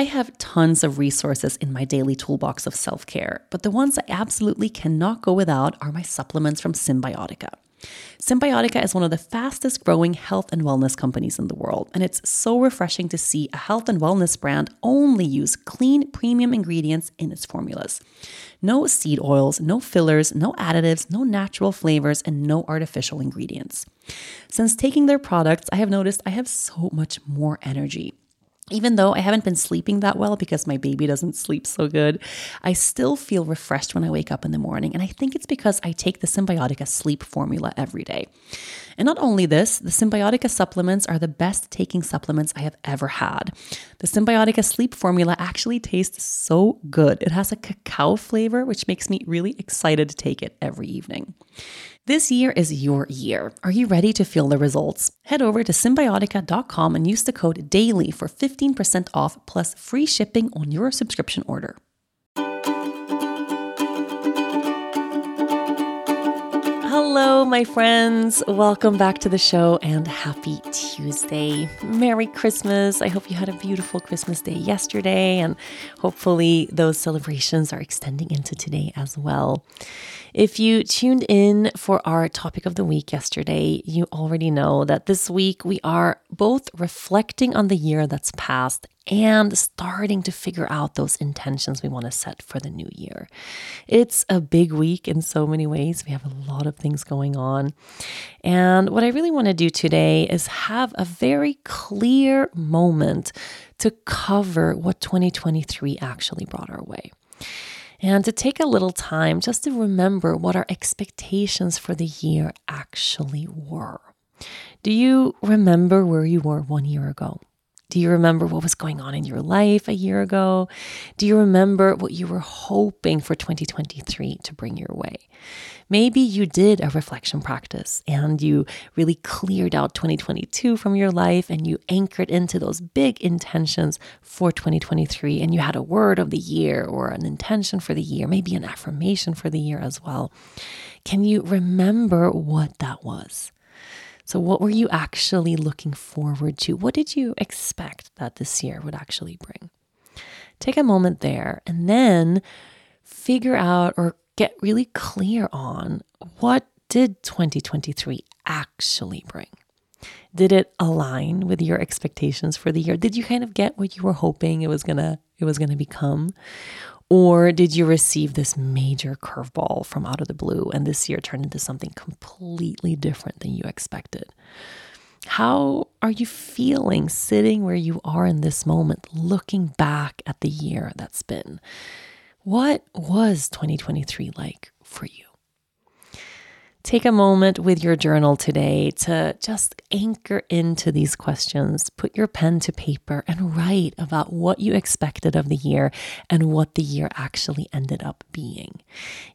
I have tons of resources in my daily toolbox of self care, but the ones I absolutely cannot go without are my supplements from Cymbiotika. Cymbiotika is one of the fastest growing health and wellness companies in the world, and it's so refreshing to see a health and wellness brand only use clean, premium ingredients in its formulas. No seed oils, no fillers, no additives, no natural flavors, and no artificial ingredients. Since taking their products, I have noticed I have so much more energy. Even though I haven't been sleeping that well because my baby doesn't sleep so good, I still feel refreshed when I wake up in the morning. And I think it's because I take the Cymbiotika sleep formula every day. And not only this, the Cymbiotika supplements are the best taking supplements I have ever had. The Cymbiotika sleep formula actually tastes so good. It has a cacao flavor, which makes me really excited to take it every evening. This year is your year. Are you ready to feel the results? Head over to cymbiotika.com and use the code DAILY for 15% off plus free shipping on your subscription order. Hello, my friends. Welcome back to the show and happy Tuesday. Merry Christmas. I hope you had a beautiful Christmas day yesterday, and hopefully, those celebrations are extending into today as well. If you tuned in for our topic of the week yesterday, you already know that this week we are both reflecting on the year that's passed and starting to figure out those intentions we want to set for the new year. It's a big week in so many ways. We have a lot of things going on. And what I really want to do today is have a very clear moment to cover what 2023 actually brought our way and to take a little time just to remember what our expectations for the year actually were. Do you remember where you were one year ago? Do you remember what was going on in your life a year ago? Do you remember what you were hoping for 2023 to bring your way? Maybe you did a reflection practice and you really cleared out 2022 from your life and you anchored into those big intentions for 2023 and you had a word of the year or an intention for the year, maybe an affirmation for the year as well. Can you remember what that was? So, what were you actually looking forward to? What did you expect that this year would actually bring? Take a moment there and then figure out or get really clear on what did 2023 actually bring? Did it align with your expectations for the year? Did you kind of get what you were hoping it was going to it was going to become? Or did you receive this major curveball from out of the blue and this year turned into something completely different than you expected? How are you feeling sitting where you are in this moment, looking back at the year that's been? What was 2023 like for you? Take a moment with your journal today to just anchor into these questions. Put your pen to paper and write about what you expected of the year and what the year actually ended up being.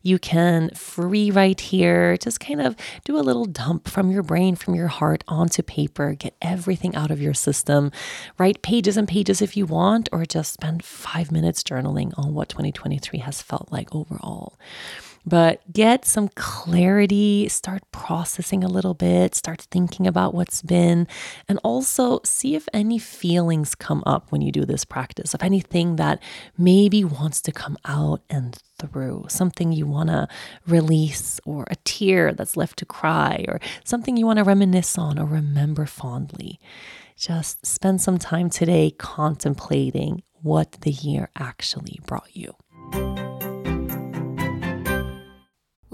You can free write here, just kind of do a little dump from your brain, from your heart onto paper, get everything out of your system. Write pages and pages if you want, or just spend five minutes journaling on what 2023 has felt like overall. But get some clarity, start processing a little bit, start thinking about what's been, and also see if any feelings come up when you do this practice, of anything that maybe wants to come out and through, something you want to release, or a tear that's left to cry, or something you want to reminisce on or remember fondly. Just spend some time today contemplating what the year actually brought you.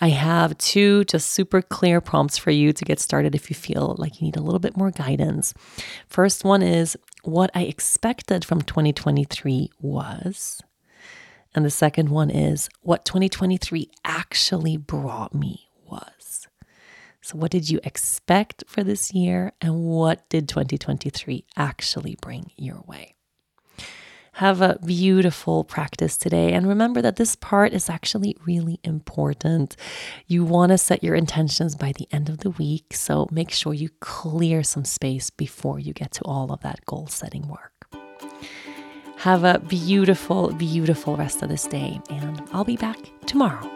I have two just super clear prompts for you to get started if you feel like you need a little bit more guidance. First one is what I expected from 2023 was. And the second one is what 2023 actually brought me was. So, what did you expect for this year? And what did 2023 actually bring your way? Have a beautiful practice today. And remember that this part is actually really important. You want to set your intentions by the end of the week. So make sure you clear some space before you get to all of that goal setting work. Have a beautiful, beautiful rest of this day. And I'll be back tomorrow.